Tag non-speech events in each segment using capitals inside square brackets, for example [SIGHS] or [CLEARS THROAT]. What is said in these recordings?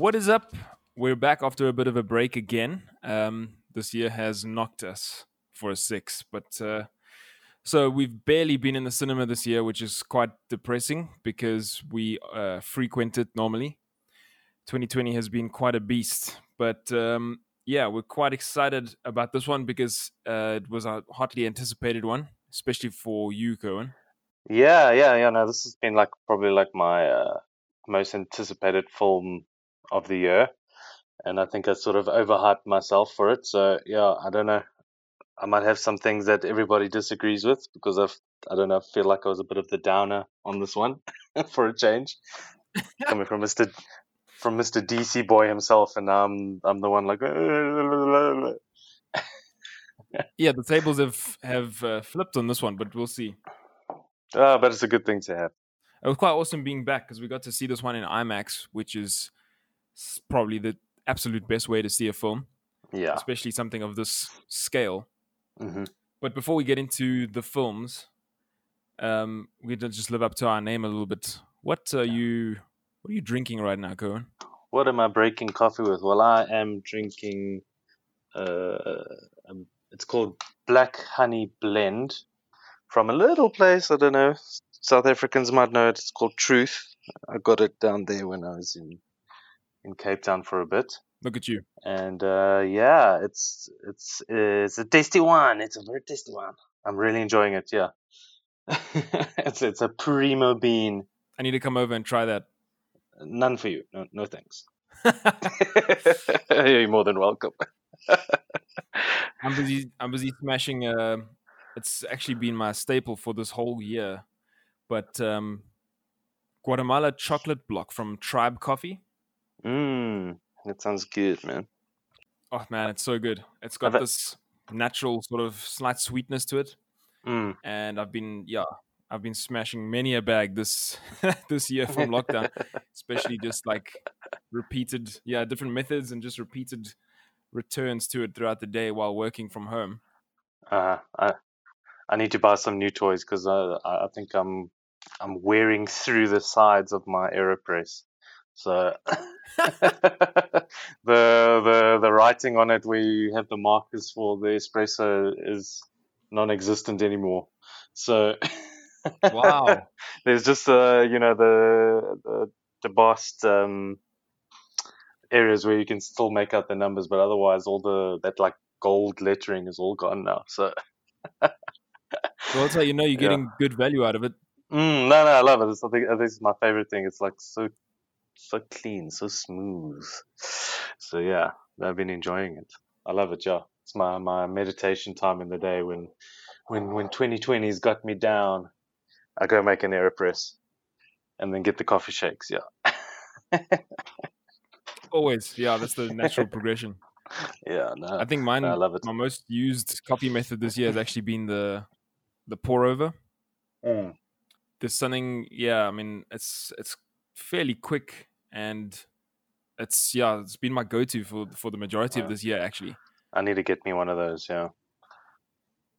What is up? We're back after a bit of a break again. Um, this year has knocked us for a six, but uh, so we've barely been in the cinema this year, which is quite depressing because we uh, frequent it normally. 2020 has been quite a beast, but um, yeah, we're quite excited about this one because uh, it was a hotly anticipated one, especially for you, Cohen. Yeah, yeah, yeah. No, this has been like probably like my uh, most anticipated film of the year, and I think I sort of overhyped myself for it. So yeah, I don't know. I might have some things that everybody disagrees with because I've I don't know. Feel like I was a bit of the downer on this one [LAUGHS] for a change, [LAUGHS] coming from Mister from Mister DC boy himself, and now I'm I'm the one like. [LAUGHS] yeah, the tables have have uh, flipped on this one, but we'll see. Uh, but it's a good thing to have. It was quite awesome being back because we got to see this one in IMAX, which is probably the absolute best way to see a film. Yeah. Especially something of this scale. Mm-hmm. But before we get into the films, um, we to just live up to our name a little bit. What are you? What are you drinking right now, Cohen? What am I breaking coffee with? Well, I am drinking. Uh, um, it's called Black Honey Blend from a little place. I don't know. South Africans might know it. It's called Truth. I got it down there when I was in in Cape Town for a bit. Look at you. And uh, yeah, it's it's it's a tasty one. It's a very tasty one. I'm really enjoying it. Yeah, [LAUGHS] it's it's a primo bean. I need to come over and try that. None for you. No, no thanks. [LAUGHS] [LAUGHS] You're more than welcome. I'm busy. I'm busy smashing. Uh, it's actually been my staple for this whole year, but um, Guatemala chocolate block from Tribe Coffee. Mmm, that sounds good, man. Oh man, it's so good. It's got this natural sort of slight sweetness to it, mm. and I've been yeah, I've been smashing many a bag this [LAUGHS] this year from lockdown, [LAUGHS] especially just like repeated yeah different methods and just repeated returns to it throughout the day while working from home. Uh, I I need to buy some new toys because I I think I'm I'm wearing through the sides of my Aeropress. So [LAUGHS] [LAUGHS] the the the writing on it where you have the markers for the espresso is non-existent anymore. So wow, [LAUGHS] there's just uh you know the the embossed um, areas where you can still make out the numbers, but otherwise all the that like gold lettering is all gone now. So well, that's how you know you're getting yeah. good value out of it. Mm, no, no, I love it. It's, I think this is my favorite thing. It's like so so clean, so smooth. So yeah, I've been enjoying it. I love it. Yeah, it's my my meditation time in the day when when when 2020's got me down. I go make an aeropress and then get the coffee shakes. Yeah. [LAUGHS] Always, yeah. That's the natural [LAUGHS] progression. Yeah, no. I think mine. I love it. My most used coffee method this year has actually been the the pour over. Mm. There's something, yeah. I mean, it's it's fairly quick and it's yeah, it's been my go-to for for the majority of this year actually. I need to get me one of those. Yeah,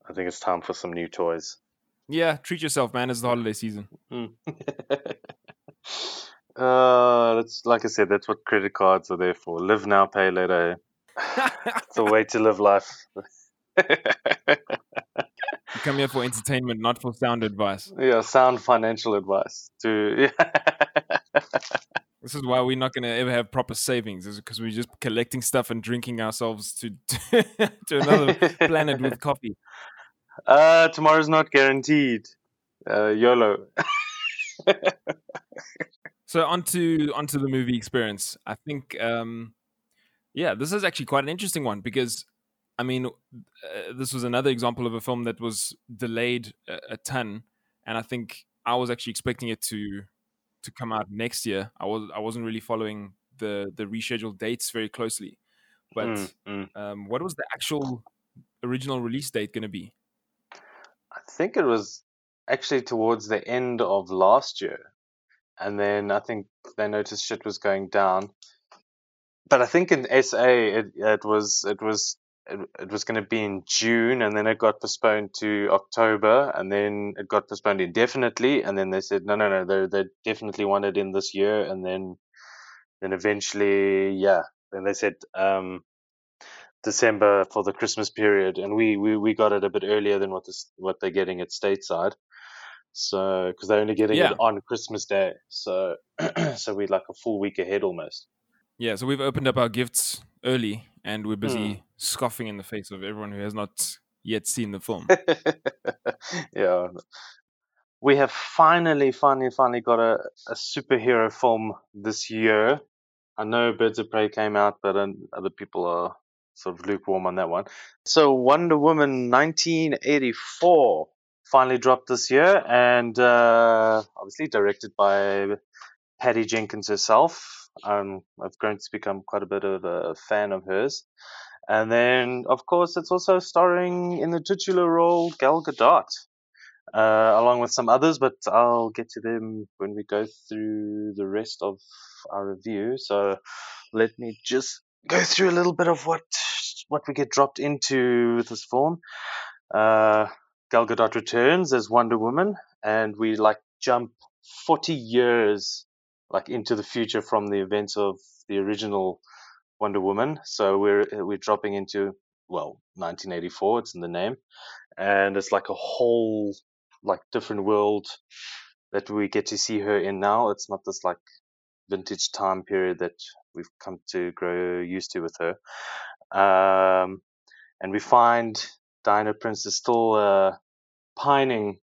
I think it's time for some new toys. Yeah, treat yourself, man. It's the holiday season. Mm. [LAUGHS] uh, that's like I said. That's what credit cards are there for. Live now, pay later. it's a way to live life. [LAUGHS] you come here for entertainment, not for sound advice. Yeah, sound financial advice. To [LAUGHS] this is why we're not going to ever have proper savings, is because we're just collecting stuff and drinking ourselves to [LAUGHS] to another planet with coffee. [LAUGHS] Uh, tomorrow's not guaranteed. Uh, YOLO. [LAUGHS] so onto onto the movie experience. I think, um, yeah, this is actually quite an interesting one because, I mean, uh, this was another example of a film that was delayed a, a ton, and I think I was actually expecting it to to come out next year. I was I wasn't really following the the rescheduled dates very closely. But mm, mm. Um, what was the actual original release date going to be? I think it was actually towards the end of last year, and then I think they noticed shit was going down. But I think in SA it, it was it was it, it was going to be in June, and then it got postponed to October, and then it got postponed indefinitely, and then they said no, no, no, they they definitely want it in this year, and then then eventually, yeah, then they said um, December for the Christmas period, and we, we, we got it a bit earlier than what this what they're getting at stateside. So because they're only getting Yeah. it on Christmas Day, so [CLEARS THROAT] so we're like a full week ahead almost. Yeah, so we've opened up our gifts early and we're busy scoffing in the face of everyone who has not yet seen the film. [LAUGHS] yeah. We have finally, finally, finally got a, a superhero film this year. I know Birds of Prey came out, but other people are sort of lukewarm on that one. So Wonder Woman 1984 finally dropped this year, and uh, obviously directed by Patty Jenkins herself. Um, I've grown to become quite a bit of a fan of hers. And then, of course, it's also starring in the titular role Gal Gadot, uh, along with some others, but I'll get to them when we go through the rest of our review. So let me just go through a little bit of what what we get dropped into with this film. Uh, Gal Gadot returns as Wonder Woman, and we like jump 40 years like into the future from the events of the original Wonder Woman. So we're we're dropping into well 1984. It's in the name, and it's like a whole like different world that we get to see her in now. It's not this like vintage time period that we've come to grow used to with her. Um, and we find Diana Prince is still uh, pining.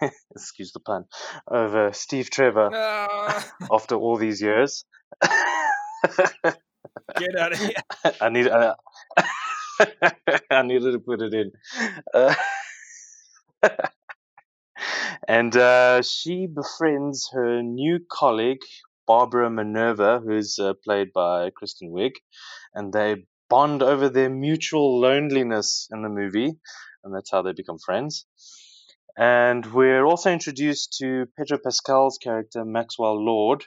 [LAUGHS] excuse the pun, over Steve Trevor Ah, [LAUGHS] after all these years. [LAUGHS] get out of here. I need. Uh, I needed to put it in. Uh, and uh, she befriends her new colleague Barbara Minerva, who's uh, played by Kristen Wiig, and they bond over their mutual loneliness in the movie, and that's how they become friends. And we're also introduced to Pedro Pascal's character Maxwell Lord,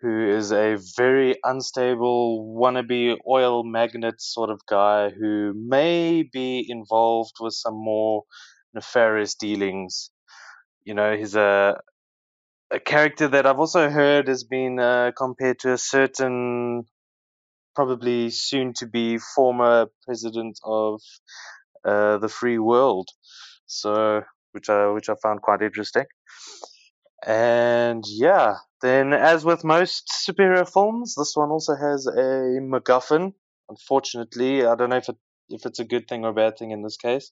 who is a very unstable wannabe oil magnate sort of guy who may be involved with some more nefarious dealings. You know, he's a a character that I've also heard has been uh, compared to a certain, probably soon to be former president of uh, the free world. So, which I which I found quite interesting. And yeah, then as with most superhero films, this one also has a MacGuffin. Unfortunately, I don't know if it if it's a good thing or a bad thing in this case.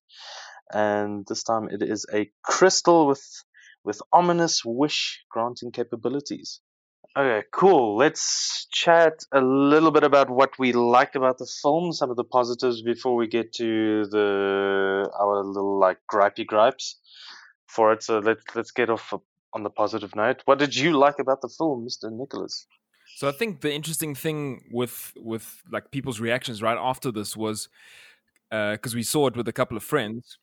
And this time it is a crystal with with ominous wish granting capabilities. Okay, cool. Let's chat a little bit about what we liked about the film, some of the positives before we get to the our little like gripey gripes for it. So let's let's get off on the positive note. What did you like about the film, Mr. Nicholas? So I think the interesting thing with with like people's reactions right after this was because we saw it with a couple of friends,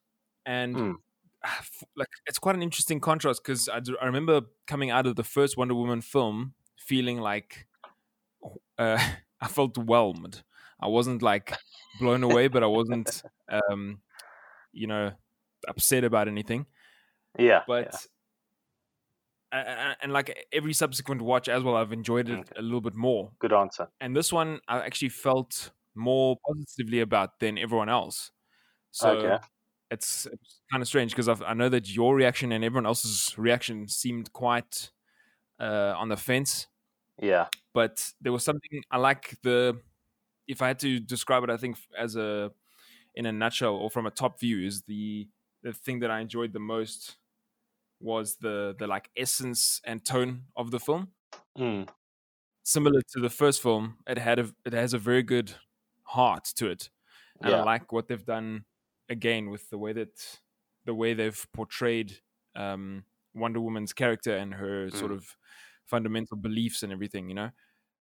and [SIGHS] Mm. like it's quite an interesting contrast because I, I remember coming out of the first Wonder Woman film feeling like uh, [LAUGHS] I felt whelmed. I wasn't like blown away, but I wasn't, [LAUGHS] um, you know, upset about anything. Yeah, But a- and like every subsequent watch as well, I've enjoyed it Okay. a little bit more. good answer. And this one, I actually felt more positively about than everyone else. So okay. it's, it's kind of strange because I know that your reaction and everyone else's reaction seemed quite uh, on the fence, Yeah. but there was something I like the. If I had to describe it, I think as a in a nutshell or from a top view is the the thing that I enjoyed the most was the the like essence and tone of the film. Mm. Similar to the first film, it had a it has a very good heart to it, and I like what they've done again with the way that the way they've portrayed um, Wonder Woman's character and her sort Mm. of fundamental beliefs and everything. You know,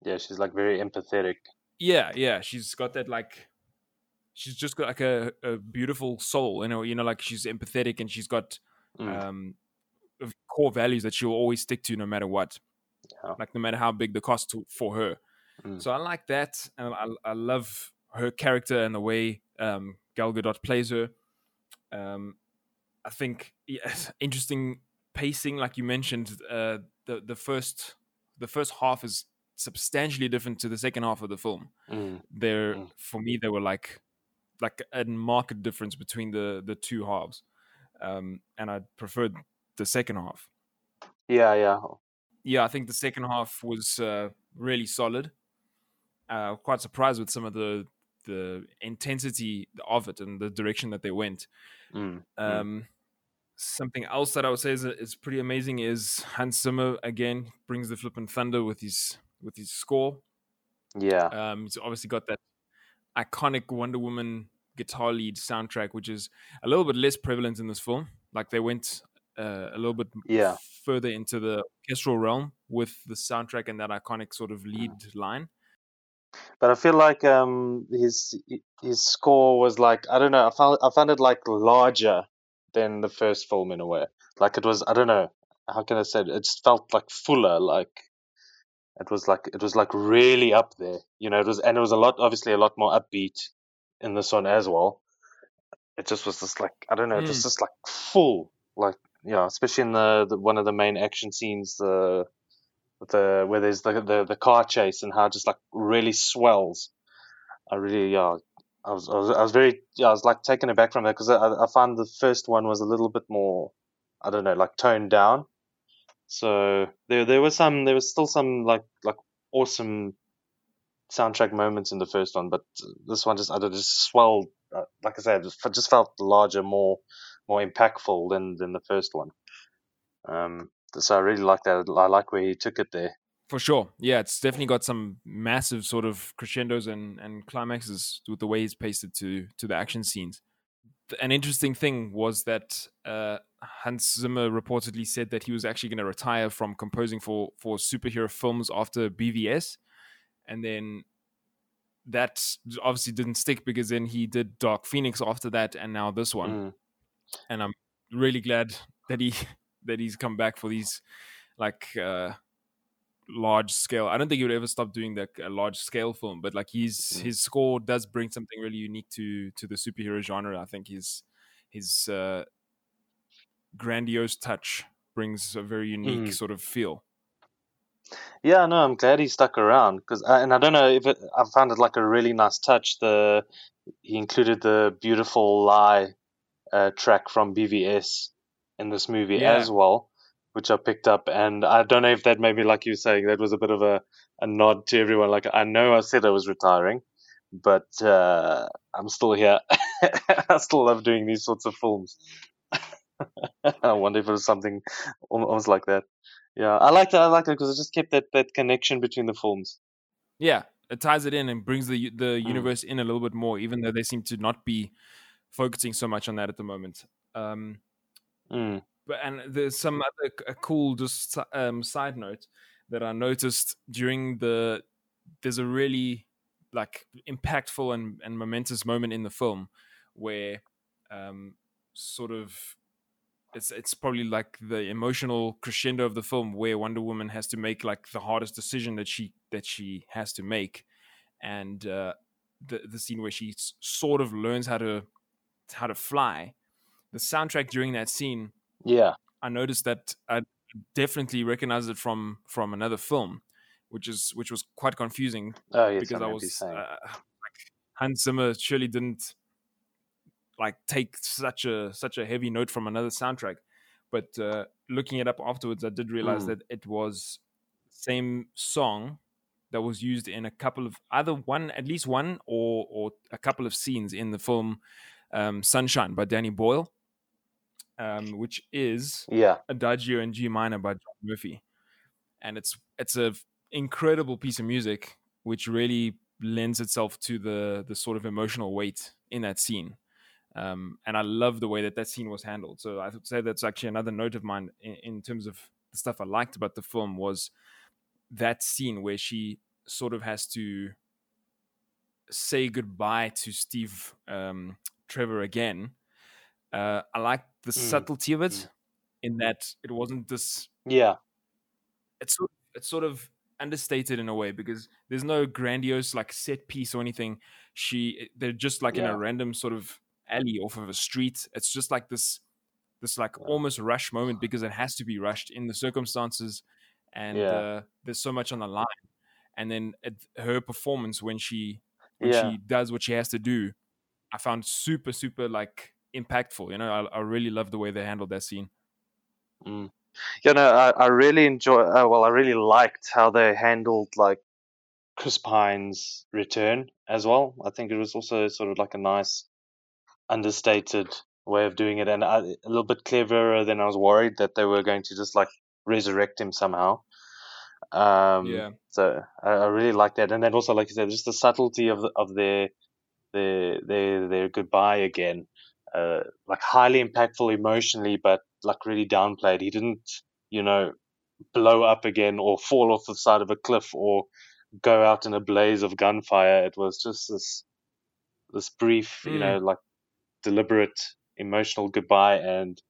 Yeah, she's like very empathetic. yeah, yeah, she's got that like. She's just got like a, a beautiful soul, you know. You know, like she's empathetic and she's got Mm. um, core values that she'll always stick to no matter what. Yeah. Like no matter how big the cost to, for her. Mm. So I like that, and I, I love her character and the way um, Gal Gadot plays her. Um, I think yes, [LAUGHS] interesting pacing, like you mentioned. Uh, the the first the first half is substantially different to the second half of the film. Mm. They're Mm. for me there were like like a marked difference between the the two halves, um, and I preferred the second half. Yeah, yeah. Yeah, I think the second half was uh, really solid. Uh, quite surprised with some of the the intensity of it and the direction that they went. Mm. Um, something else that I would say is, is pretty amazing is Hans Zimmer again brings the flippin' thunder with his with his score. Yeah. Um, he's obviously got that iconic Wonder Woman guitar lead soundtrack, which is a little bit less prevalent in this film. Like they went uh, a little bit Yeah. further into the orchestral realm with the soundtrack and that iconic sort of lead line. But I feel like um his his score was like I don't know, I found I found it like larger than the first film in a way. Like it was I don't know, how can I say it? It just felt like fuller, like it was like it was like really up there. You know, it was and it was a lot obviously a lot more upbeat in this one as well. It just was just like I don't know, it was Mm. just like full. Like yeah, especially in the, the one of the main action scenes, the the where there's the, the the car chase and how it just like really swells. I really yeah, I was I was, I was very yeah, I was like taken aback from that because I I found the first one was a little bit more I don't know like toned down. So there there was some there was still some like like awesome soundtrack moments in the first one, but this one just I don't just swelled. Uh, like I said, just felt larger, more more impactful than than the first one. Um, so I really like that. I like where he took it there. For sure. Yeah, it's definitely got some massive sort of crescendos and, and climaxes with the way he's paced it to to the action scenes. An interesting thing was that uh, Hans Zimmer reportedly said that he was actually going to retire from composing for for superhero films after BVS, and then that obviously didn't stick because then he did Dark Phoenix after that, and now this one. Mm. And I'm really glad that he [LAUGHS] that he's come back for these like uh large scale. I don't think he would ever stop doing like a large scale film, but like his Mm. his score does bring something really unique to to the superhero genre. I think his his uh, grandiose touch brings a very unique Mm. sort of feel. Yeah, no, I'm glad he stuck around because, and I don't know if it, I found it like a really nice touch. The he included the beautiful lie uh, track from BVS in this movie Yeah. as well, which I picked up, and I don't know if that maybe like you were saying that was a bit of a, a nod to everyone. Like I know I said I was retiring, but uh, I'm still here. [LAUGHS] I still love doing these sorts of films. [LAUGHS] I wonder if it was something almost like that. Yeah, I liked it. I liked it because it just kept that, that connection between the films. Yeah, it ties it in and brings the the Mm. universe in a little bit more, even though they seem to not be focusing so much on that at the moment. Um, Mm. but and there's some other cool just um, side note that I noticed during the there's a really like impactful and, and momentous moment in the film where um, sort of it's it's probably like the emotional crescendo of the film where Wonder Woman has to make like the hardest decision that she that she has to make and uh, the the scene where she sort of learns how to how to fly the soundtrack during that scene Yeah. I noticed that I definitely recognized it from from another film, which is which was quite confusing Oh, yes. because I I was uh, like Hans Zimmer surely didn't like take such a such a heavy note from another soundtrack, but uh, looking it up afterwards, I did realize Mm. that it was same song that was used in a couple of either one at least one or or a couple of scenes in the film um, Sunshine by Danny Boyle, um, which is yeah. Adagio in D minor by John Murphy, and it's it's a f- incredible piece of music which really lends itself to the the sort of emotional weight in that scene. Um, and I love the way that that scene was handled. So I would say that's actually another note of mine in, in terms of the stuff I liked about the film was that scene where she sort of has to say goodbye to Steve um, Trevor again. Uh, I like the Mm, subtlety of it mm. in that it wasn't this Yeah. it's sort it's sort of understated in a way because there's no grandiose like set piece or anything. She they're just like in a random sort of alley off of a street. It's just like this this like Yeah. almost rush moment [SIGHS] because it has to be rushed in the circumstances and Yeah. uh, there's so much on the line. and then it, her performance when she when Yeah. she does what she has to do, I found super super like impactful. You know, I, I really love the way they handled that scene. Mm. You know, I, I really enjoy. Uh, well, I really liked how they handled like Chris Pine's return as well. I think it was also sort of like a nice, understated way of doing it, and I, a little bit cleverer than I was worried that they were going to just like resurrect him somehow. Um, Yeah. So I, I really like that, and then also, like you said, just the subtlety of the, of their their their their goodbye again, uh, like highly impactful emotionally, but like really downplayed. He didn't, you know, blow up again or fall off the side of a cliff or go out in a blaze of gunfire. It was just this this brief, you Mm. know, like deliberate emotional goodbye, and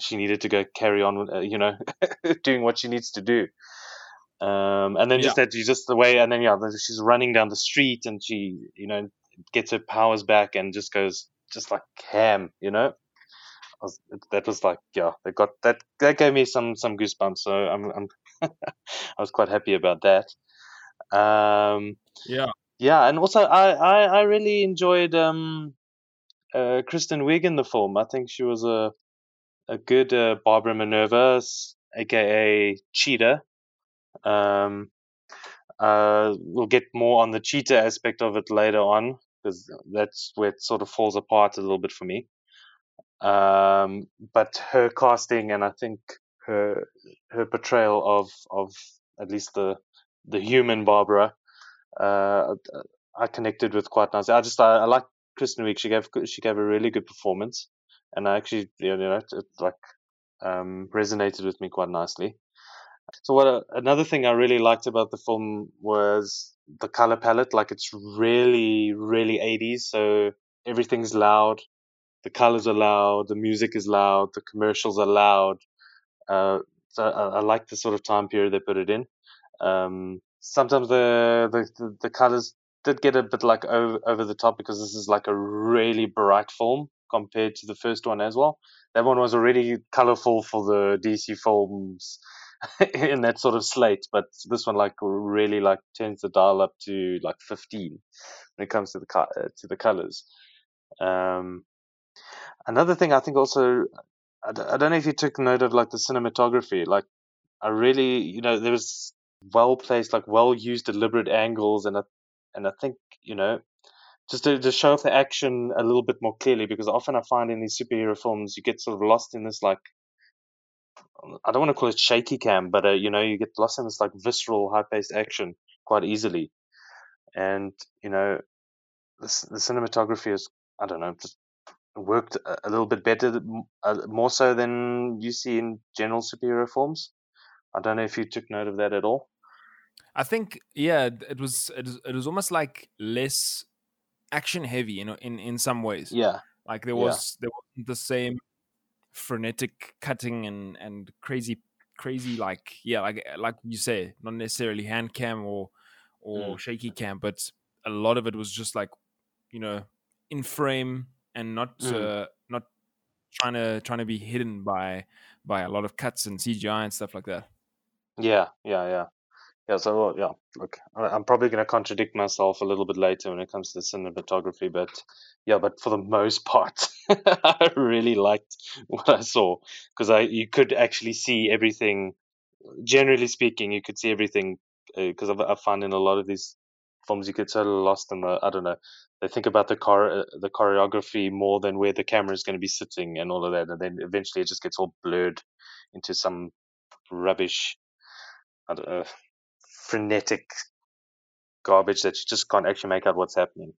she needed to go carry on, uh, you know, [LAUGHS] doing what she needs to do. Um, and then just that, just the way, and then yeah, she's running down the street, and she, you know, gets her powers back, and just goes just like ham, you know. Was, that was like, yeah, they got that. That gave me some some goosebumps. So I'm, I'm [LAUGHS] I was quite happy about that. Um, Yeah. yeah, and also I, I, I really enjoyed um, uh, Kristen Wiig in the film. I think she was a a good uh, Barbara Minerva, aka Cheetah. Um, uh, we'll get more on the cheetah aspect of it later on because that's where it sort of falls apart a little bit for me. Um, but her casting and I think her her portrayal of of at least the the human Barbara, uh, I connected with quite nicely. I just I, I like Kristen Wiig. She gave she gave a really good performance, and I actually you know it, it like um, resonated with me quite nicely. So what uh, another thing I really liked about the film was the color palette. Like it's really really 80s. So everything's loud. The colors are loud. The music is loud. The commercials are loud. Uh, so I, I like the sort of time period they put it in. Um, sometimes the, the the the colors did get a bit like over, over the top because this is like a really bright film compared to the first one as well. That one was already colorful for the DC films [LAUGHS] in that sort of slate, but this one like really like turns the dial up to like 15 when it comes to the uh, to the colors. Um, another thing I think also I don't know if you took note of like the cinematography. Like I really you know there was well placed like well used deliberate angles and I, and I think you know just to, to show off the action a little bit more clearly because often I find in these superhero films you get sort of lost in this like I don't want to call it shaky cam, but uh, you know you get lost in this like visceral high paced action quite easily, and you know the, the cinematography is I don't know just worked a, a little bit better, uh, more so than you see in general superhero films. I don't know if you took note of that at all. I think yeah, it was it was, it was almost like less action heavy, you know, in in some ways. Yeah, Like there Yeah. was there wasn't the same frenetic cutting and and crazy crazy like yeah like like you say not necessarily hand cam or or Mm. shaky cam but a lot of it was just like you know in frame and not Mm. uh, not trying to trying to be hidden by by a lot of cuts and CGI and stuff like that. yeah, yeah, yeah. Yeah, so well, yeah, look, I'm probably going to contradict myself a little bit later when it comes to cinematography, but yeah, but for the most [LAUGHS] part, [LAUGHS] I really liked what I saw because I you could actually see everything. Generally speaking, you could see everything because I've I find in a lot of these films you get so lost in the I don't know. They think about the car uh, the choreography more than where the camera is going to be sitting and all of that, and then eventually it just gets all blurred into some rubbish. I don't know frenetic garbage that you just can't actually make out what's happening.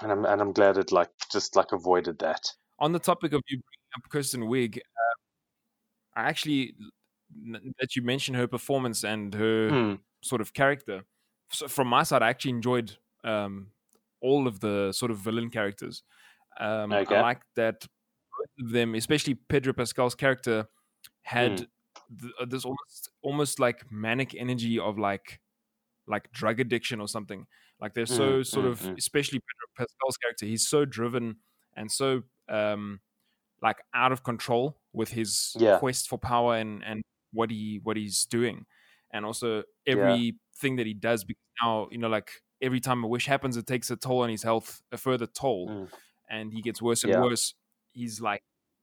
And I'm and I'm glad it like just like avoided that. On the topic of you bringing up Kirsten Wiig, uh, I actually that you mentioned her performance and her Mm, sort of character. So from my side, I actually enjoyed um, all of the sort of villain characters. Um, Okay. I like that them, especially Pedro Pascal's character, had Mm. th- uh, this almost almost like manic energy of like like drug addiction or something. Like they're so Mm, sort mm, of, mm. especially Pedro Pascal's character, he's so driven and so um, like out of control with his Yeah. quest for power and and what he what he's doing and also everything that he does because now you know like every time a wish happens it takes a toll on his health a further toll Mm. and he gets worse and Yeah. worse he's like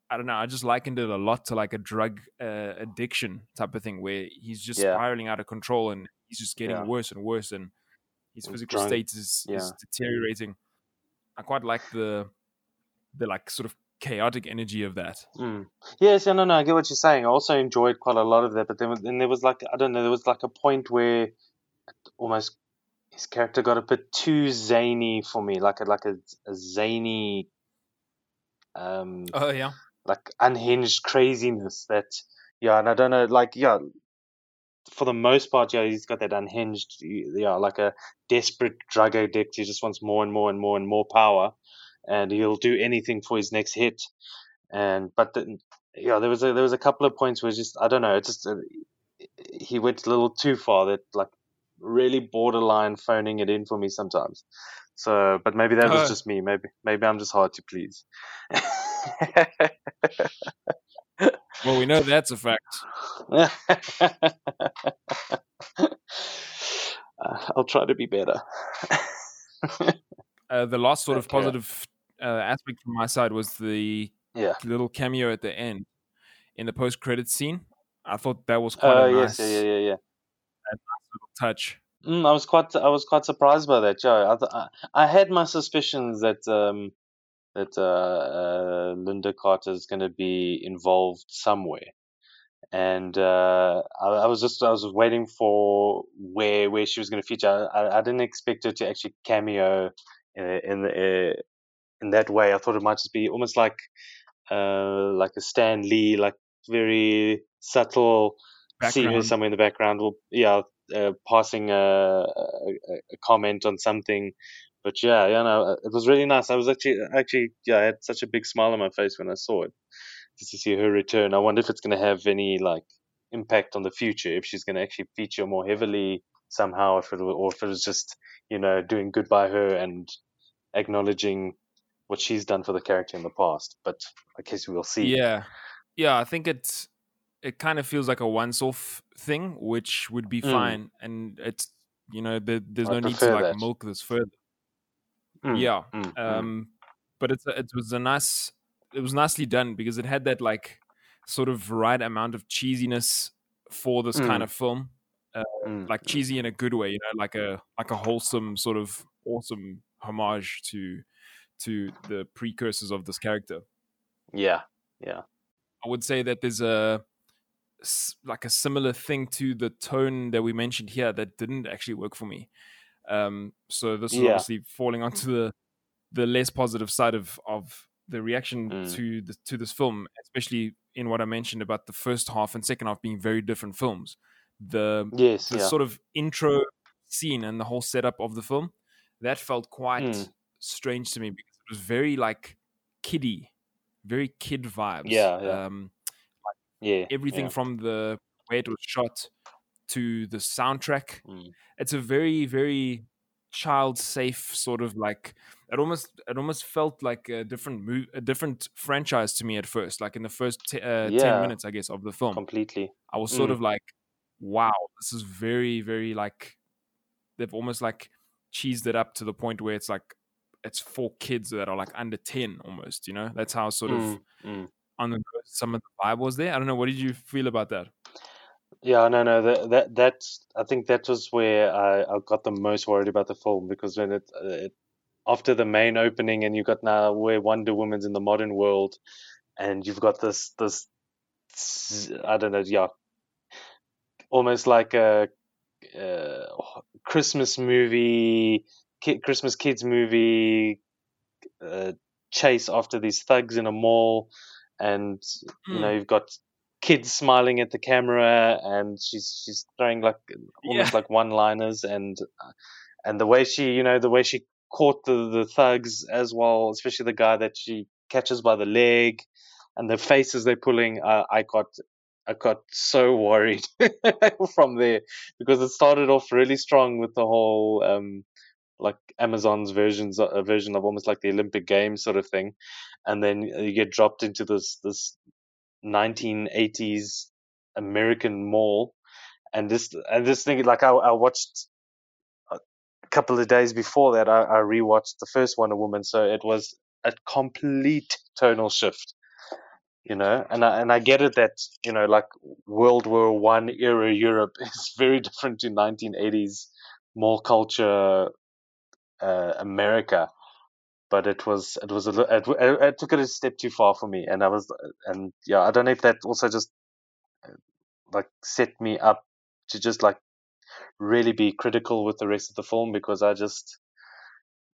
i don't know i just likened it a lot to like a drug uh, addiction type of thing where he's just Yeah. spiraling out of control and he's just getting Yeah. worse and worse and his physical drunk. state is, is deteriorating i quite like the the like sort of chaotic energy of that Mm. Yes, yeah, no, no, I get what you're saying. I also enjoyed quite a lot of that, but then, then there was like I don't know, there was like a point where almost his character got a bit too zany for me, like a like a, a zany, um, oh yeah like unhinged craziness that yeah, and I don't know, like yeah, for the most part, yeah, he's got that unhinged, yeah, like a desperate drug addict. He just wants more and more and more and more power, and he'll do anything for his next hit. And but then, yeah, there was a there was a couple of points where just I don't know, it just uh, he went a little too far. That like really borderline phoning it in for me sometimes. So, but maybe that was just me. Maybe maybe I'm just hard to please. [LAUGHS] well we know that's a fact Uh, [LAUGHS] I'll try to be better. uh, the last sort of positive uh, aspect from my side was the yeah. little cameo at the end in the post credit scene. I thought that was quite Oh a yes, nice yeah, yeah, yeah, yeah. little touch. Mm, I was quite, I was quite surprised by that, Joe. I, th- I, I had my suspicions that um, that uh, uh, Lynda Carter is going to be involved somewhere, and uh, I, I was just, I was waiting for where where she was going to feature. I, I didn't expect her to actually cameo in in, the, uh, in that way. I thought it might just be almost like uh, like a Stan Lee, like very subtle see her somewhere in the background will yeah uh, passing a, a- a comment on something but yeah yeah no uh, it was really nice i was actually actually yeah i had such a big smile on my face when i saw it just to see her return i wonder if it's going to have any like impact on the future if she's going to actually feature more heavily somehow if it or if it was just you know doing good by her and acknowledging what she's done for the character in the past but i guess we'll see Yeah, yeah. I think it's it kind of feels like a once-off thing, which would be Mm. fine, and it's you know there, there's I no need to like that. milk this further. Mm, Yeah, mm, mm. um, but it's a, it was a nice it was nicely done because it had that like sort of right amount of cheesiness for this kind Mm. of film, Mm, like cheesy in a good way, you know, like a like a wholesome sort of awesome homage to to the precursors of this character. yeah yeah I would say that there's a like a similar thing to the tone that we mentioned here that didn't actually work for me. Um, so this is Yeah. obviously falling onto the the less positive side of of the reaction Mm. to the, to this film, especially in what I mentioned about the first half and second half being very different films. The Yes, the yeah. sort of intro scene and the whole setup of the film that felt quite Mm. strange to me because it was very like kiddie, very kid vibes. Yeah, yeah. Um, yeah. everything yeah. from the way it was shot to the soundtrack. Mm. It's a very, very child safe sort of like it almost it almost felt like a different mo- a different franchise to me at first like in the first t- uh, 10 minutes i guess of the film completely. i was sort Mm. of like wow this is very very like they've almost like cheesed it up to the point where it's like it's for kids that are like under 10 almost you know that's how sort of Mm, mm. on the some of the vibe was there i don't know what did you feel about that Yeah, no, no. That that that's. I think that was where I, I got the most worried about the film because when it, uh, it after the main opening and you got now where Wonder Woman's in the modern world, and you've got this this I don't know, yeah, almost like a, uh Christmas movie, ki- Christmas kids movie, uh, chase after these thugs in a mall, and you know Mm. you've got kids smiling at the camera, and she's she's throwing like almost Yeah. like one-liners, and uh, and the way she you know the way she caught the the thugs as well, especially the guy that she catches by the leg, and the faces they're pulling, uh, I got. I got so worried [LAUGHS] from there because it started off really strong with the whole um, like Amazon's versions a version of almost like the Olympic Games sort of thing, and then you get dropped into this this 1980s American mall, and this and this thing like I, I watched a couple of days before that I, I rewatched the first Wonder Woman, so it was a complete tonal shift you know? And I, and I get it that you know like world war one era europe [LAUGHS] is very different to 1980s mall culture uh, america but it was it was a it, it took it a step too far for me and i was and yeah i don't know if that also just uh, like set me up to just like really be critical with the rest of the film because i just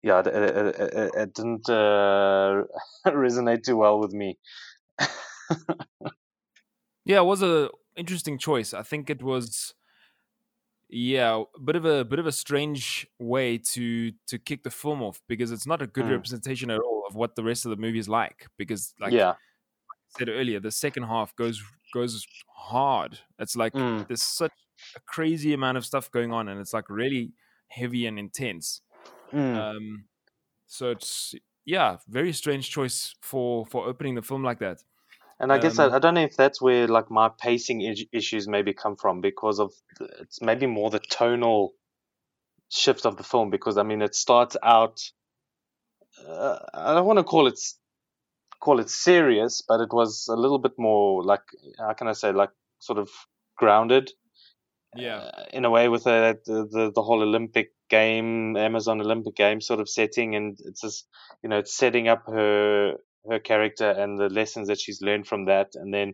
yeah it, it, it, it didn't uh, [LAUGHS] resonate too well with me yeah, it was a interesting choice. I think it was yeah, a bit of a bit of a strange way to to kick the film off because it's not a good mm. representation at all of what the rest of the movie is like. Because like, yeah. like I said earlier, the second half goes goes hard. It's like mm. there's such a crazy amount of stuff going on, and it's like really heavy and intense. Mm. Um, so it's yeah, very strange choice for for opening the film like that. And I guess I, um, I, don't know if that's where like my pacing issues maybe come from because of the, it's maybe more the tonal shift of the film because I mean it starts out uh, I don't want to call it call it serious but it was a little bit more like how can I say like sort of grounded yeah. uh, in a way with the, the the whole Olympic game Amazon Olympic game sort of setting and it's just you know it's setting up her her character and the lessons that she's learned from that, and then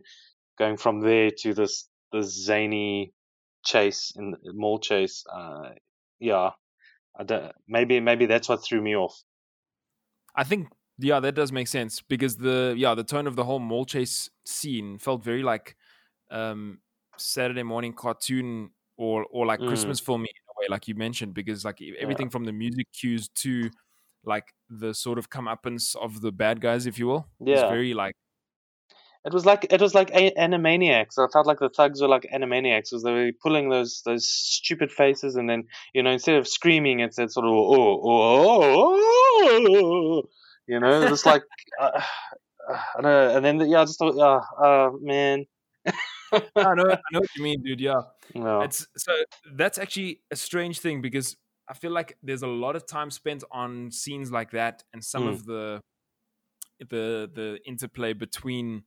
going from there to this this zany chase in mall chase. Uh, yeah, I don't, maybe maybe that's what threw me off. I think yeah, that does make sense because the yeah the tone of the whole mall chase scene felt very like um, Saturday morning cartoon or or like mm. Christmas film in a way, like you mentioned, because like everything yeah. from the music cues to like the sort of comeuppance of the bad guys, if you will. Yeah, very like it was like it was like animaniacs. I felt like the thugs were like animaniacs, because they were pulling those those stupid faces, and then you know instead of screaming, it's that sort of oh oh oh, oh you know, it's like uh, [SIGHS] I don't know, and then yeah, I just thought, yeah, uh, man. I know, I [LAUGHS] know what you mean, dude. Yeah, no. it's so that's actually a strange thing because I feel like there's a lot of time spent on scenes like that, and some mm. of the the the interplay between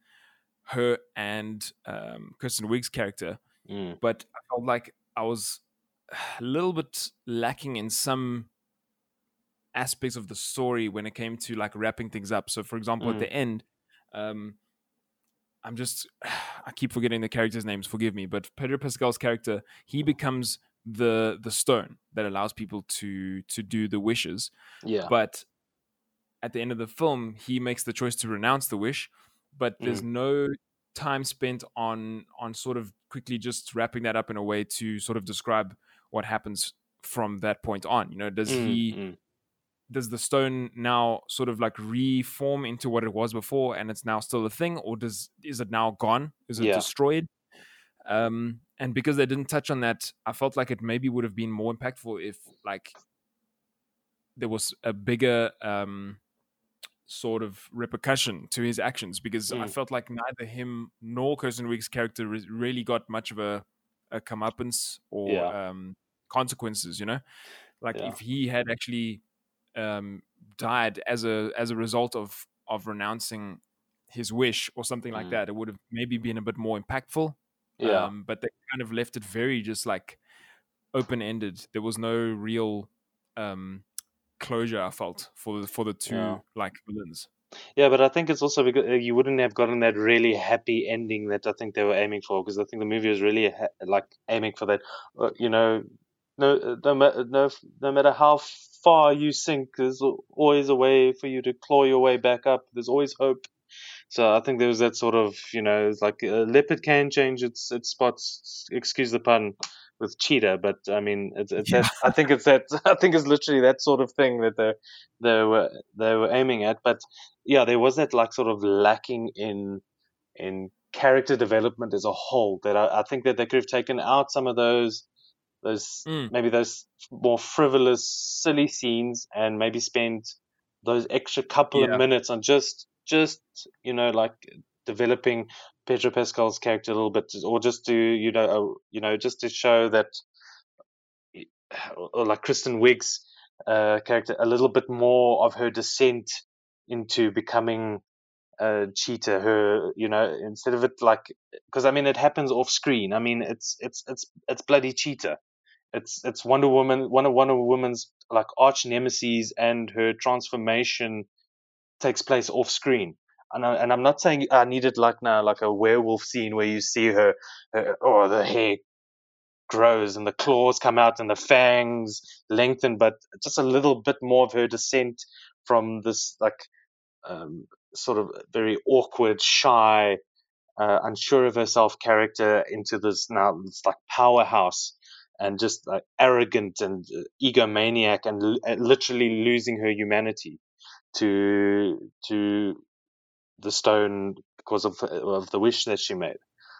her and um, Kristen Wiig's character. Mm. But I felt like I was [SIGHS] a little bit lacking in some aspects of the story when it came to like wrapping things up. So, for example, mm. at the end, um, I'm just [SIGHS] I keep forgetting the characters' names. Forgive me, but Pedro Pascal's character he becomes the the stone that allows people to to do the wishes. Yeah. But at the end of the film, he makes the choice to renounce the wish, but there's mm. no time spent on on sort of quickly just wrapping that up in a way to sort of describe what happens from that point on. You know, does mm, he mm. does the stone now sort of like reform into what it was before and it's now still a thing or does is it now gone? Is it yeah. destroyed? Um and because they didn't touch on that, I felt like it maybe would have been more impactful if like there was a bigger um, sort of repercussion to his actions because mm. I felt like neither him nor Kirsten Wiig's character really got much of a, a comeuppance or yeah. um, consequences. You know, like yeah. if he had actually um, died as a as a result of of renouncing his wish or something mm. like that, it would have maybe been a bit more impactful. Yeah. Um, but they kind of left it very just like open ended. There was no real um, closure. I felt for the, for the two yeah. like villains. Yeah, but I think it's also because uh, you wouldn't have gotten that really happy ending that I think they were aiming for. Because I think the movie was really ha- like aiming for that. Uh, you know, no, uh, no, no, no matter how far you sink, there's always a way for you to claw your way back up. There's always hope. So I think there was that sort of, you know, it's like a leopard can change its its spots. Excuse the pun with cheetah, but I mean, it's, it's yeah. that, I think it's that. [LAUGHS] I think it's literally that sort of thing that they they were they were aiming at. But yeah, there was that like sort of lacking in in character development as a whole. That I, I think that they could have taken out some of those those mm. maybe those more frivolous, silly scenes, and maybe spend those extra couple yeah. of minutes on just just you know like developing Pedro Pascal's character a little bit, or just to you know, uh, you know, just to show that, or like Kristen Wiig's uh, character, a little bit more of her descent into becoming a Cheetah. Her, you know, instead of it like, because I mean, it happens off screen. I mean, it's it's it's it's bloody Cheetah. It's it's Wonder Woman, one of Wonder Woman's like arch nemesis, and her transformation takes place off screen. And, I, and I'm not saying I needed like now like a werewolf scene where you see her, her or the hair grows and the claws come out and the fangs lengthen, but just a little bit more of her descent from this like um, sort of very awkward, shy, uh, unsure of herself character into this now this like powerhouse and just like arrogant and uh, egomaniac and l- literally losing her humanity to to the stone because of of the wish that she made.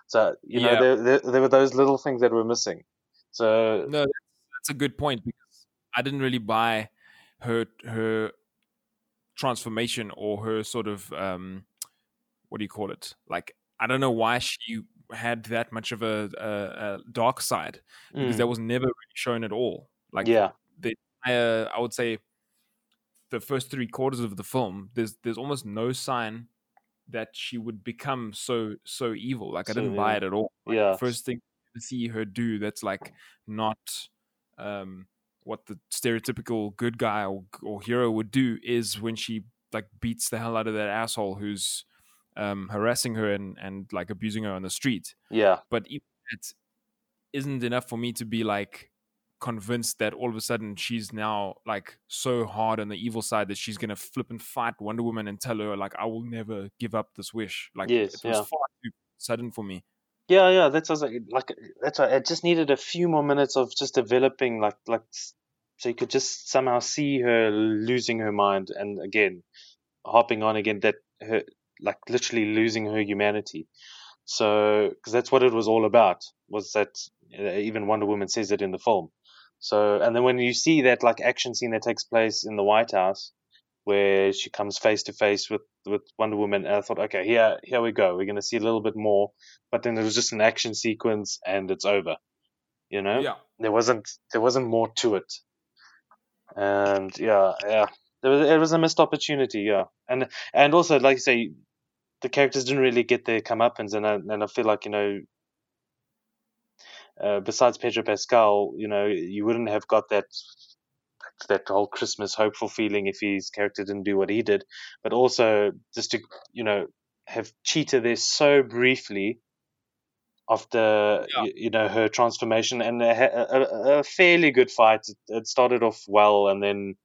So you know Yeah. there, there there were those little things that were missing. So No, that's, that's a good point because I didn't really buy her her transformation or her sort of um what do you call it? Like I don't know why she had that much of a, a, a dark side because mm, that was never really shown at all. Like yeah, the entire, I would say the first three quarters of the film, there's there's almost no sign that she would become so so evil. Like I So, didn't buy it at all. Like, yeah, first thing to see her do that's like not um what the stereotypical good guy or, or hero would do is when she like beats the hell out of that asshole who's um harassing her and and like abusing her on the street yeah, but even that isn't enough for me to be like convinced that all of a sudden she's now like so hard on the evil side that she's gonna flip and fight Wonder Woman and tell her like I will never give up this wish. Like Yes, it was yeah. far too sudden for me. yeah, yeah. That's what I like, like that's why it just needed a few more minutes of just developing, like like so you could just somehow see her losing her mind and again hopping on again that her like literally losing her humanity. So because that's what it was all about was that even Wonder Woman says it in the film. So and then when you see that like action scene that takes place in the White House where she comes face to face with with Wonder Woman and I thought okay here here we go. We're going to see a little bit more. But then it was just an action sequence and it's over you know? Yeah. there wasn't there wasn't more to it. And yeah yeah. There was, it was a missed opportunity yeah. And and also like you say the characters didn't really get their comeuppance and I, and I feel like you know uh, besides Pedro Pascal you know you wouldn't have got that that whole Christmas hopeful feeling if his character didn't do what he did but also just to you know have Cheetah there so briefly after Yeah. you, you know her transformation and a, a, a fairly good fight. It, started off well and then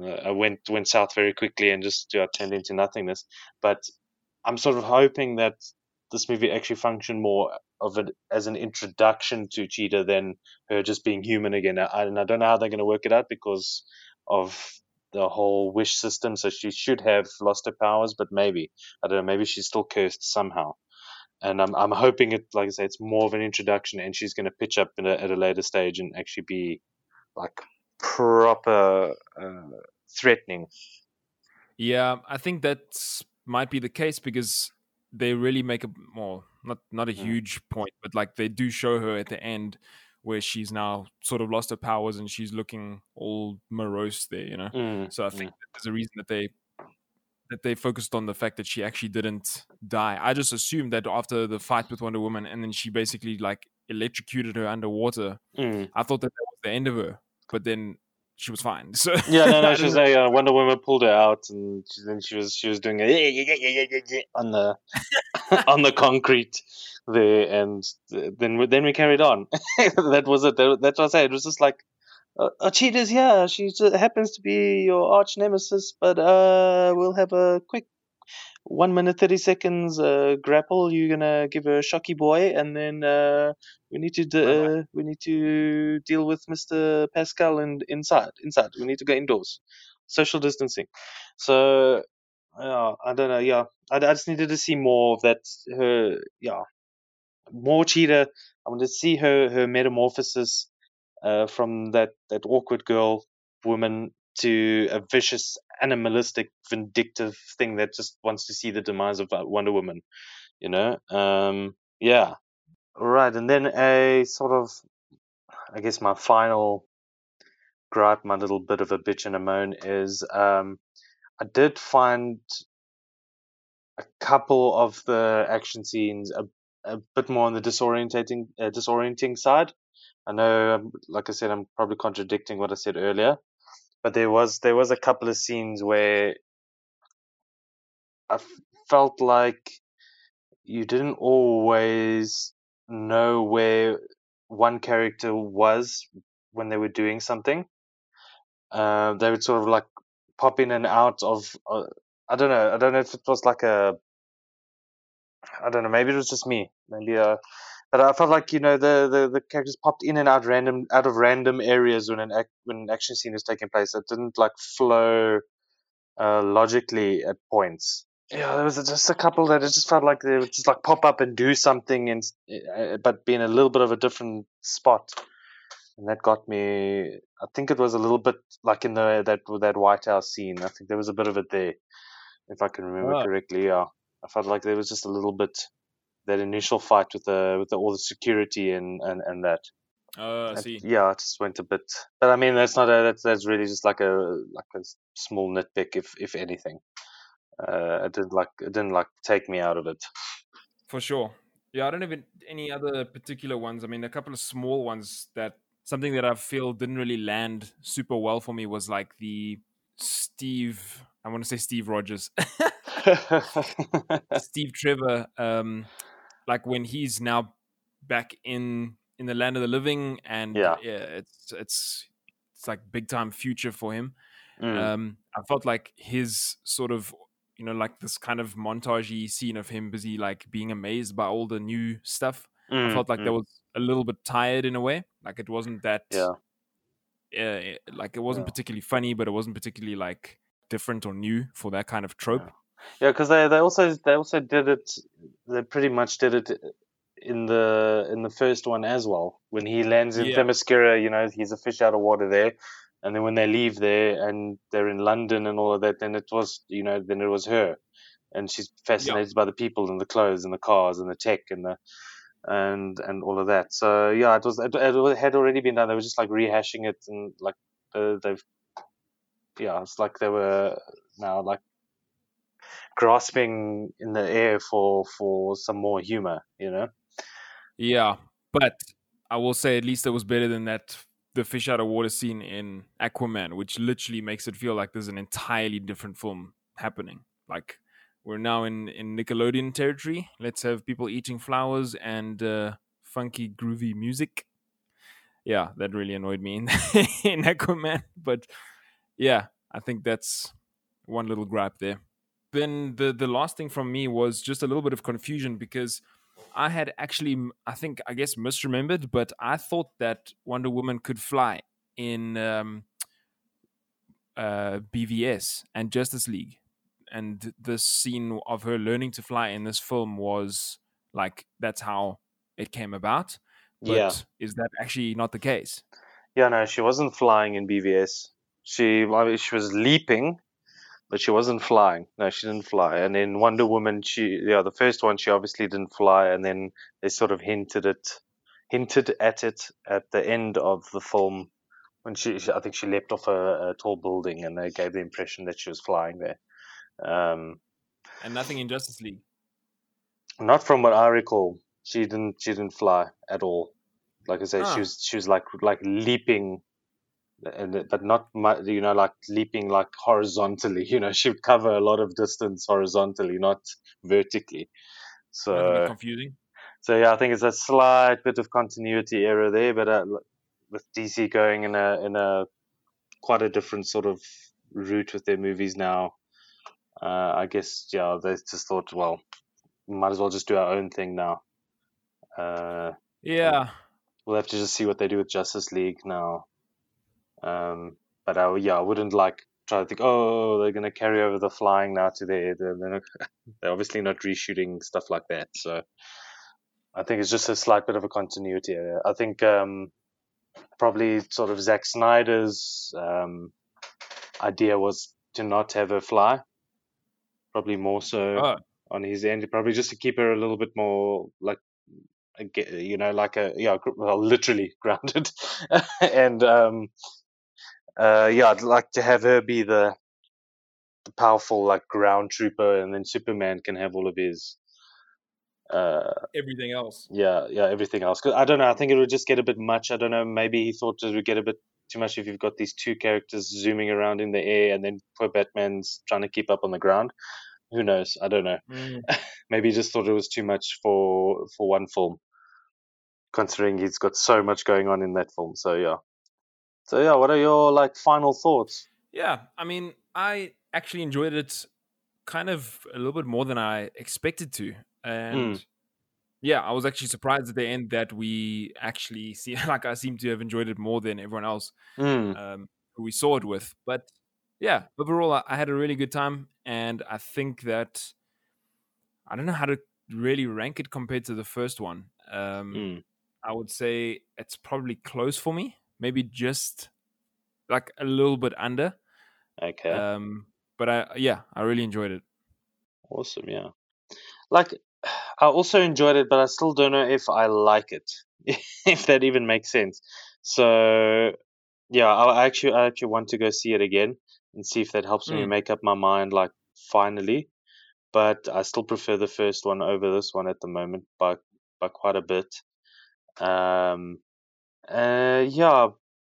uh, went went south very quickly and just yeah, turned into nothingness. But I'm sort of hoping that this movie actually functioned more of it as an introduction to Cheetah than her just being human again. And I don't know how they're going to work it out because of the whole wish system. So she should have lost her powers, but maybe I don't know. Maybe she's still cursed somehow and I'm I'm hoping it, like I say, it's more of an introduction, and she's going to pitch up a, at a later stage and actually be like proper uh, threatening. Yeah, I think that might be the case because they really make a well, not not a Mm. huge point, but like they do show her at the end where she's now sort of lost her powers and she's looking all morose there, you know. Mm, So I think that there's a reason that they that they focused on the fact that she actually didn't die. I just assumed that after the fight with Wonder Woman and then she basically like electrocuted her underwater, mm. I thought that that was the end of her. But then she was fine. [LAUGHS] So Yeah, no, no. She was like uh, Wonder Woman pulled her out, and she, then she was she was doing a on the [LAUGHS] on the concrete there, and then we, then we carried on. [LAUGHS] that was it. That, that's what I said. It was just like. Uh, uh, Cheetah's here. She just happens to be your arch nemesis, but uh, we'll have a quick one minute thirty seconds uh, grapple. You're gonna give a shocky boy, and then uh, we need to d- Bye-bye. uh, we need to deal with Mister Pascal and inside. Inside, we need to go indoors. Social distancing. So yeah, I don't know. Yeah, I, I just needed to see more of that. Her yeah, more cheetah. I want to see her her metamorphosis uh, from that that awkward girl woman to a vicious, animalistic, vindictive thing that just wants to see the demise of uh, Wonder Woman. You know, um, yeah, right. And then a sort of, I guess, my final gripe, my little bit of a bitch and a moan is, um, I did find a couple of the action scenes a, a bit more on the disorientating uh, disorienting side. I know, um, like I said, I'm probably contradicting what I said earlier, but there was there was a couple of scenes where I f- felt like you didn't always know where one character was when they were doing something. Uh, they would sort of like pop in and out of. Uh, I don't know. I don't know if it was like a. I don't know. Maybe it was just me. Maybe uh, but I felt like you know the, the, the characters popped in and out random out of random areas when an act, when an action scene was taking place. It didn't like flow uh, logically at points. Yeah, there was just a couple that it just felt like they would just like pop up and do something, and uh, but be in a little bit of a different spot, and that got me. I think it was a little bit like in the that that White House scene. I think there was a bit of it there, if I can remember Oh. correctly. Yeah, I felt like there was just a little bit that initial fight with the with the, all the security and and and that. Oh, I see. yeah, it just went a bit. But I mean, that's not a that's that's really just like a like a small nitpick, if if anything. Uh, it didn't like it didn't like take me out of it. For sure. Yeah, I don't have any other particular ones. I mean, a couple of small ones that something that I feel didn't really land super well for me was like the Steve. I want to say Steve Rogers, [LAUGHS] [LAUGHS] Steve Trevor. Um, like when he's now back in in the land of the living, and Yeah. it's it's it's like big time future for him. Mm, Um, I felt like his sort of, you know, like this kind of montagey scene of him busy like being amazed by all the new stuff. I mm, felt like mm, that was a little bit tired in a way. Like it wasn't that, yeah, uh, like it wasn't Yeah. particularly funny, but it wasn't particularly like different or new for that kind of trope. yeah, because they they also they also did it. They pretty much did it in the in the first one as well. When he lands in Yeah. Themyscira, you know, he's a fish out of water there. And then when they leave there and they're in London and all of that, then it was, you know, then it was her, and she's fascinated by the people and the clothes and the cars and the tech and the and and all of that. So yeah, it was it, it had already been done. They were just like rehashing it and like uh, they've yeah, it's like they were now like grasping in the air for for some more humor, you know. Yeah, but I will say at least it was better than that the fish out of water scene in Aquaman, which literally makes it feel like there's an entirely different film happening. Like we're now in in Nickelodeon territory. Let's have people eating flowers and uh, funky groovy music. Yeah, that really annoyed me in, [LAUGHS] in Aquaman. But yeah, I think that's one little gripe there. Then the the last thing from me was just a little bit of confusion because I had actually, I think, I guess, misremembered, but I thought that Wonder Woman could fly in um, uh, BVS and Justice League. And the scene of her learning to fly in this film was like, that's how it came about. But Yeah. is that actually not the case? Yeah, no, she wasn't flying in BVS. She she was leaping, but she wasn't flying. No, she didn't fly. And in Wonder Woman, she yeah, the first one she obviously didn't fly, and then they sort of hinted it, hinted at it at the end of the film when she, she I think she leapt off a, a tall building, and they gave the impression that she was flying there. Um, And nothing in Justice League. not from what I recall. She didn't she didn't fly at all. Like I say, Ah. she was she was like like leaping, and but not mu- you know like leaping like horizontally. [LAUGHS] You know, she would cover a lot of distance horizontally, not vertically. That's a bit So confusing. so yeah, I think it's a slight bit of continuity error there, but uh, with DC going in a in a quite a different sort of route with their movies now, uh, I guess yeah, they just thought, well, might as well just do our own thing now. Uh, Yeah. we'll have to just see what they do with Justice League now. Um, but I, yeah, I wouldn't like try to think, oh, they're going to carry over the flying now to their. They're, they're, not, [LAUGHS] they're obviously not reshooting stuff like that. So I think it's just a slight bit of a continuity error. I think um, probably sort of Zack Snyder's um, idea was to not have her fly. Probably more so Oh, on his end, probably just to keep her a little bit more like, a you know, like a yeah, well, literally [LAUGHS] grounded, [LAUGHS] and um, uh, yeah, I'd like to have her be the the powerful like ground trooper, and then Superman can have all of his uh everything else. yeah yeah everything else. 'Cause I don't know. I think it would just get a bit much. I don't know. Maybe he thought it would get a bit too much if you've got these two characters zooming around in the air, and then poor Batman's trying to keep up on the ground. Who knows? I don't know. Mm. [LAUGHS] Maybe he just thought it was too much for for one film, considering he's got so much going on in that film. So yeah. So yeah, what are your like final thoughts? Yeah, I mean, I actually enjoyed it kind of a little bit more than I expected to, and yeah, I was actually surprised at the end that we actually [LAUGHS] see like I seem to have enjoyed it more than everyone else Mm, um, who we saw it with. But yeah, overall, I, I had a really good time, and I think that I don't know how to really rank it compared to the first one. Um, mm, I would say it's probably close for me, maybe just like a little bit under. okay. Um, but I yeah, I really enjoyed it. Awesome, yeah. Like, [SIGHS] I also enjoyed it, but I still don't know if I like it, [LAUGHS] if that even makes sense. So, yeah, I actually, I actually want to go see it again and see if that helps me Mm. make up my mind, like, finally. But I still prefer the first one over this one at the moment by by quite a bit. Um, uh, yeah,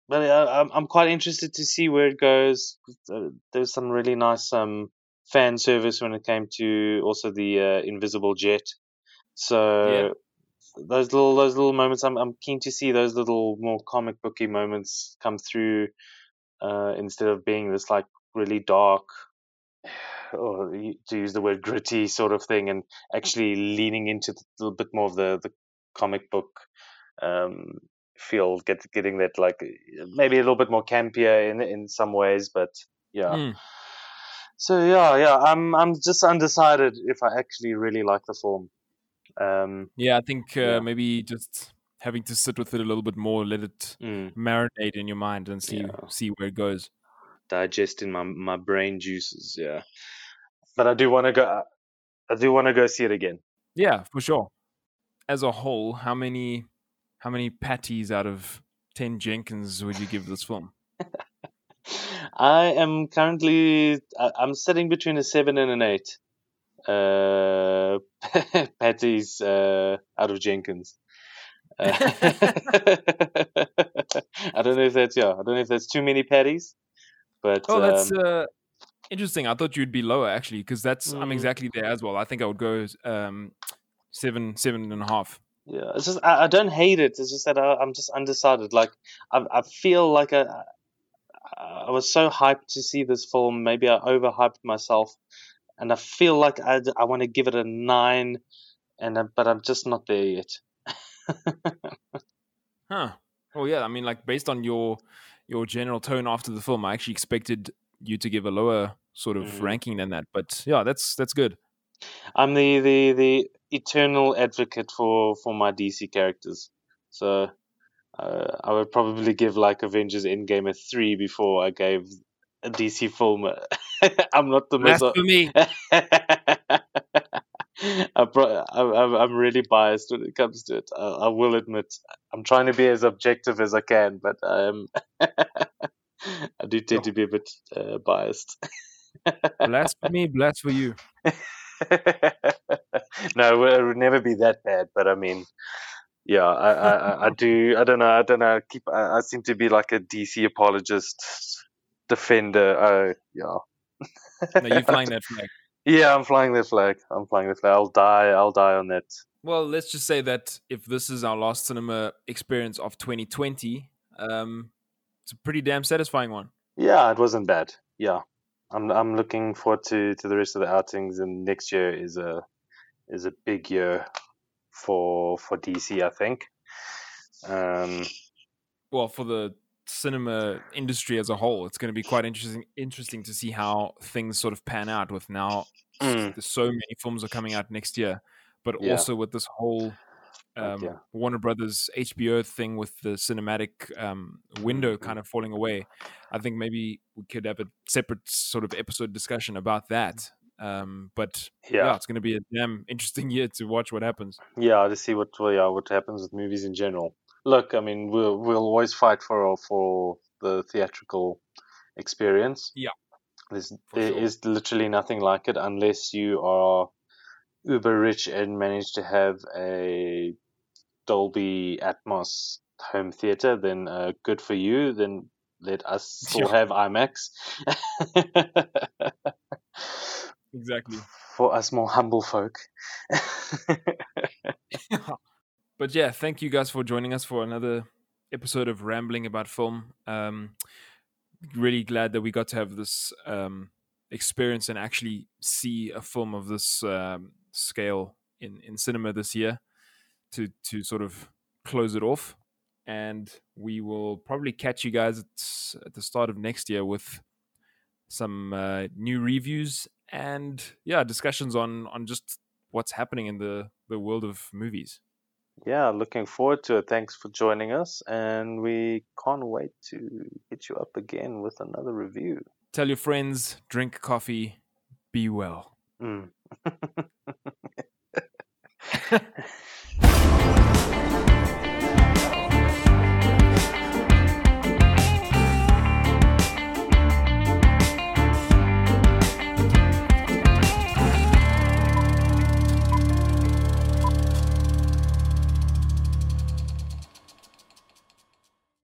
but I, I'm I'm quite interested to see where it goes. Uh, There's some really nice um fan service when it came to also the uh, invisible jet. So those little those little moments, I'm I'm keen to see those little more comic booky moments come through uh, instead of being this like really dark. [SIGHS] Or y- to use the word gritty sort of thing, and actually leaning into the little bit more of the, the comic book um, feel, get getting that like maybe a little bit more campier in in some ways, but yeah. Mm. So yeah, yeah, I'm I'm just undecided if I actually really like the film. Um, Yeah, I think uh, Yeah. maybe just having to sit with it a little bit more, let it mm, marinate in your mind and see Yeah. see where it goes. digest in my my brain juices, yeah. But I do want to go. I do want to go see it again. Yeah, for sure. As a whole, how many how many patties out of ten Jenkins would you give this film? [LAUGHS] I am currently. I'm sitting between a seven and an eight. Uh, [LAUGHS] patties uh, out of Jenkins. Uh, [LAUGHS] I don't know if that's yeah. I don't know if that's too many patties, but Oh, that's um, uh, interesting. I thought you'd be lower actually, because that's I'm Mm. exactly there as well. I think I would go um, seven seven and a half. Yeah, it's just I, I don't hate it. It's just that I, I'm just undecided. Like I, I feel like I, I was so hyped to see this film. Maybe I overhyped myself, and I feel like I, I want to give it a nine, and I, but I'm just not there yet. [LAUGHS] Huh. Well, yeah. I mean, like based on your your general tone after the film, I actually expected you to give a lower sort of Mhm. ranking than that. But yeah, that's that's good. I'm the, the, the eternal advocate for, for my DC characters. So uh, I would probably give like Avengers Endgame a three before I gave a DC film. [LAUGHS] I'm not the most. [LAUGHS] I pro- I- I'm really biased when it comes to it. I, I will admit. I'm trying to be as objective as I can, but I'm. [LAUGHS] I do tend to be a bit uh, biased. me, blast for you. [LAUGHS] no, it would never be that bad. But I mean, yeah, I, I, I- do. I don't know. I don't know. I keep. I, I seem to be like a DC apologist, defender. Uh, yeah. No, you're flying that flag. [LAUGHS] Yeah, I'm flying the flag. I'm flying the flag. I'll die. I'll die on that. Well, let's just say that if this is our last cinema experience of 2020, um, it's a pretty damn satisfying one. Yeah, it wasn't bad. Yeah, I'm. I'm looking forward to to the rest of the outings, and next year is a is a big year for for DC. I think. Um, Well, for the cinema industry as a whole, it's going to be quite interesting interesting to see how things sort of pan out with now Mm. there's so many films are coming out next year, but Yeah. also with this whole um, yeah. Warner Brothers HBO thing with the cinematic um, window mm-hmm. kind of falling away. I think maybe we could have a separate sort of episode discussion about that. Um, but yeah. yeah it's going to be a damn interesting [LAUGHS] year to watch what happens. Yeah, to see what well, yeah what happens with movies in general. Look, I mean, we'll we'll always fight for for the theatrical experience. Yeah, There's, there sure. is literally nothing like it unless you are uber rich and manage to have a Dolby Atmos home theater, then uh, good for you. Then let us [LAUGHS] still have IMAX. [LAUGHS] exactly. For us more humble folk. [LAUGHS] [LAUGHS] but yeah, thank you guys for joining us for another episode of Rambling About Film. Um, really glad that we got to have this um, experience and actually see a film of this um, scale in, in cinema this year to to sort of close it off. And we will probably catch you guys at, at the start of next year with some uh, new reviews and yeah, discussions on on just what's happening in the the world of movies. Yeah, looking forward to it. Thanks for joining us, and we can't wait to hit you up again with another review. Tell your friends, drink coffee, be well. Mm. [LAUGHS] [LAUGHS]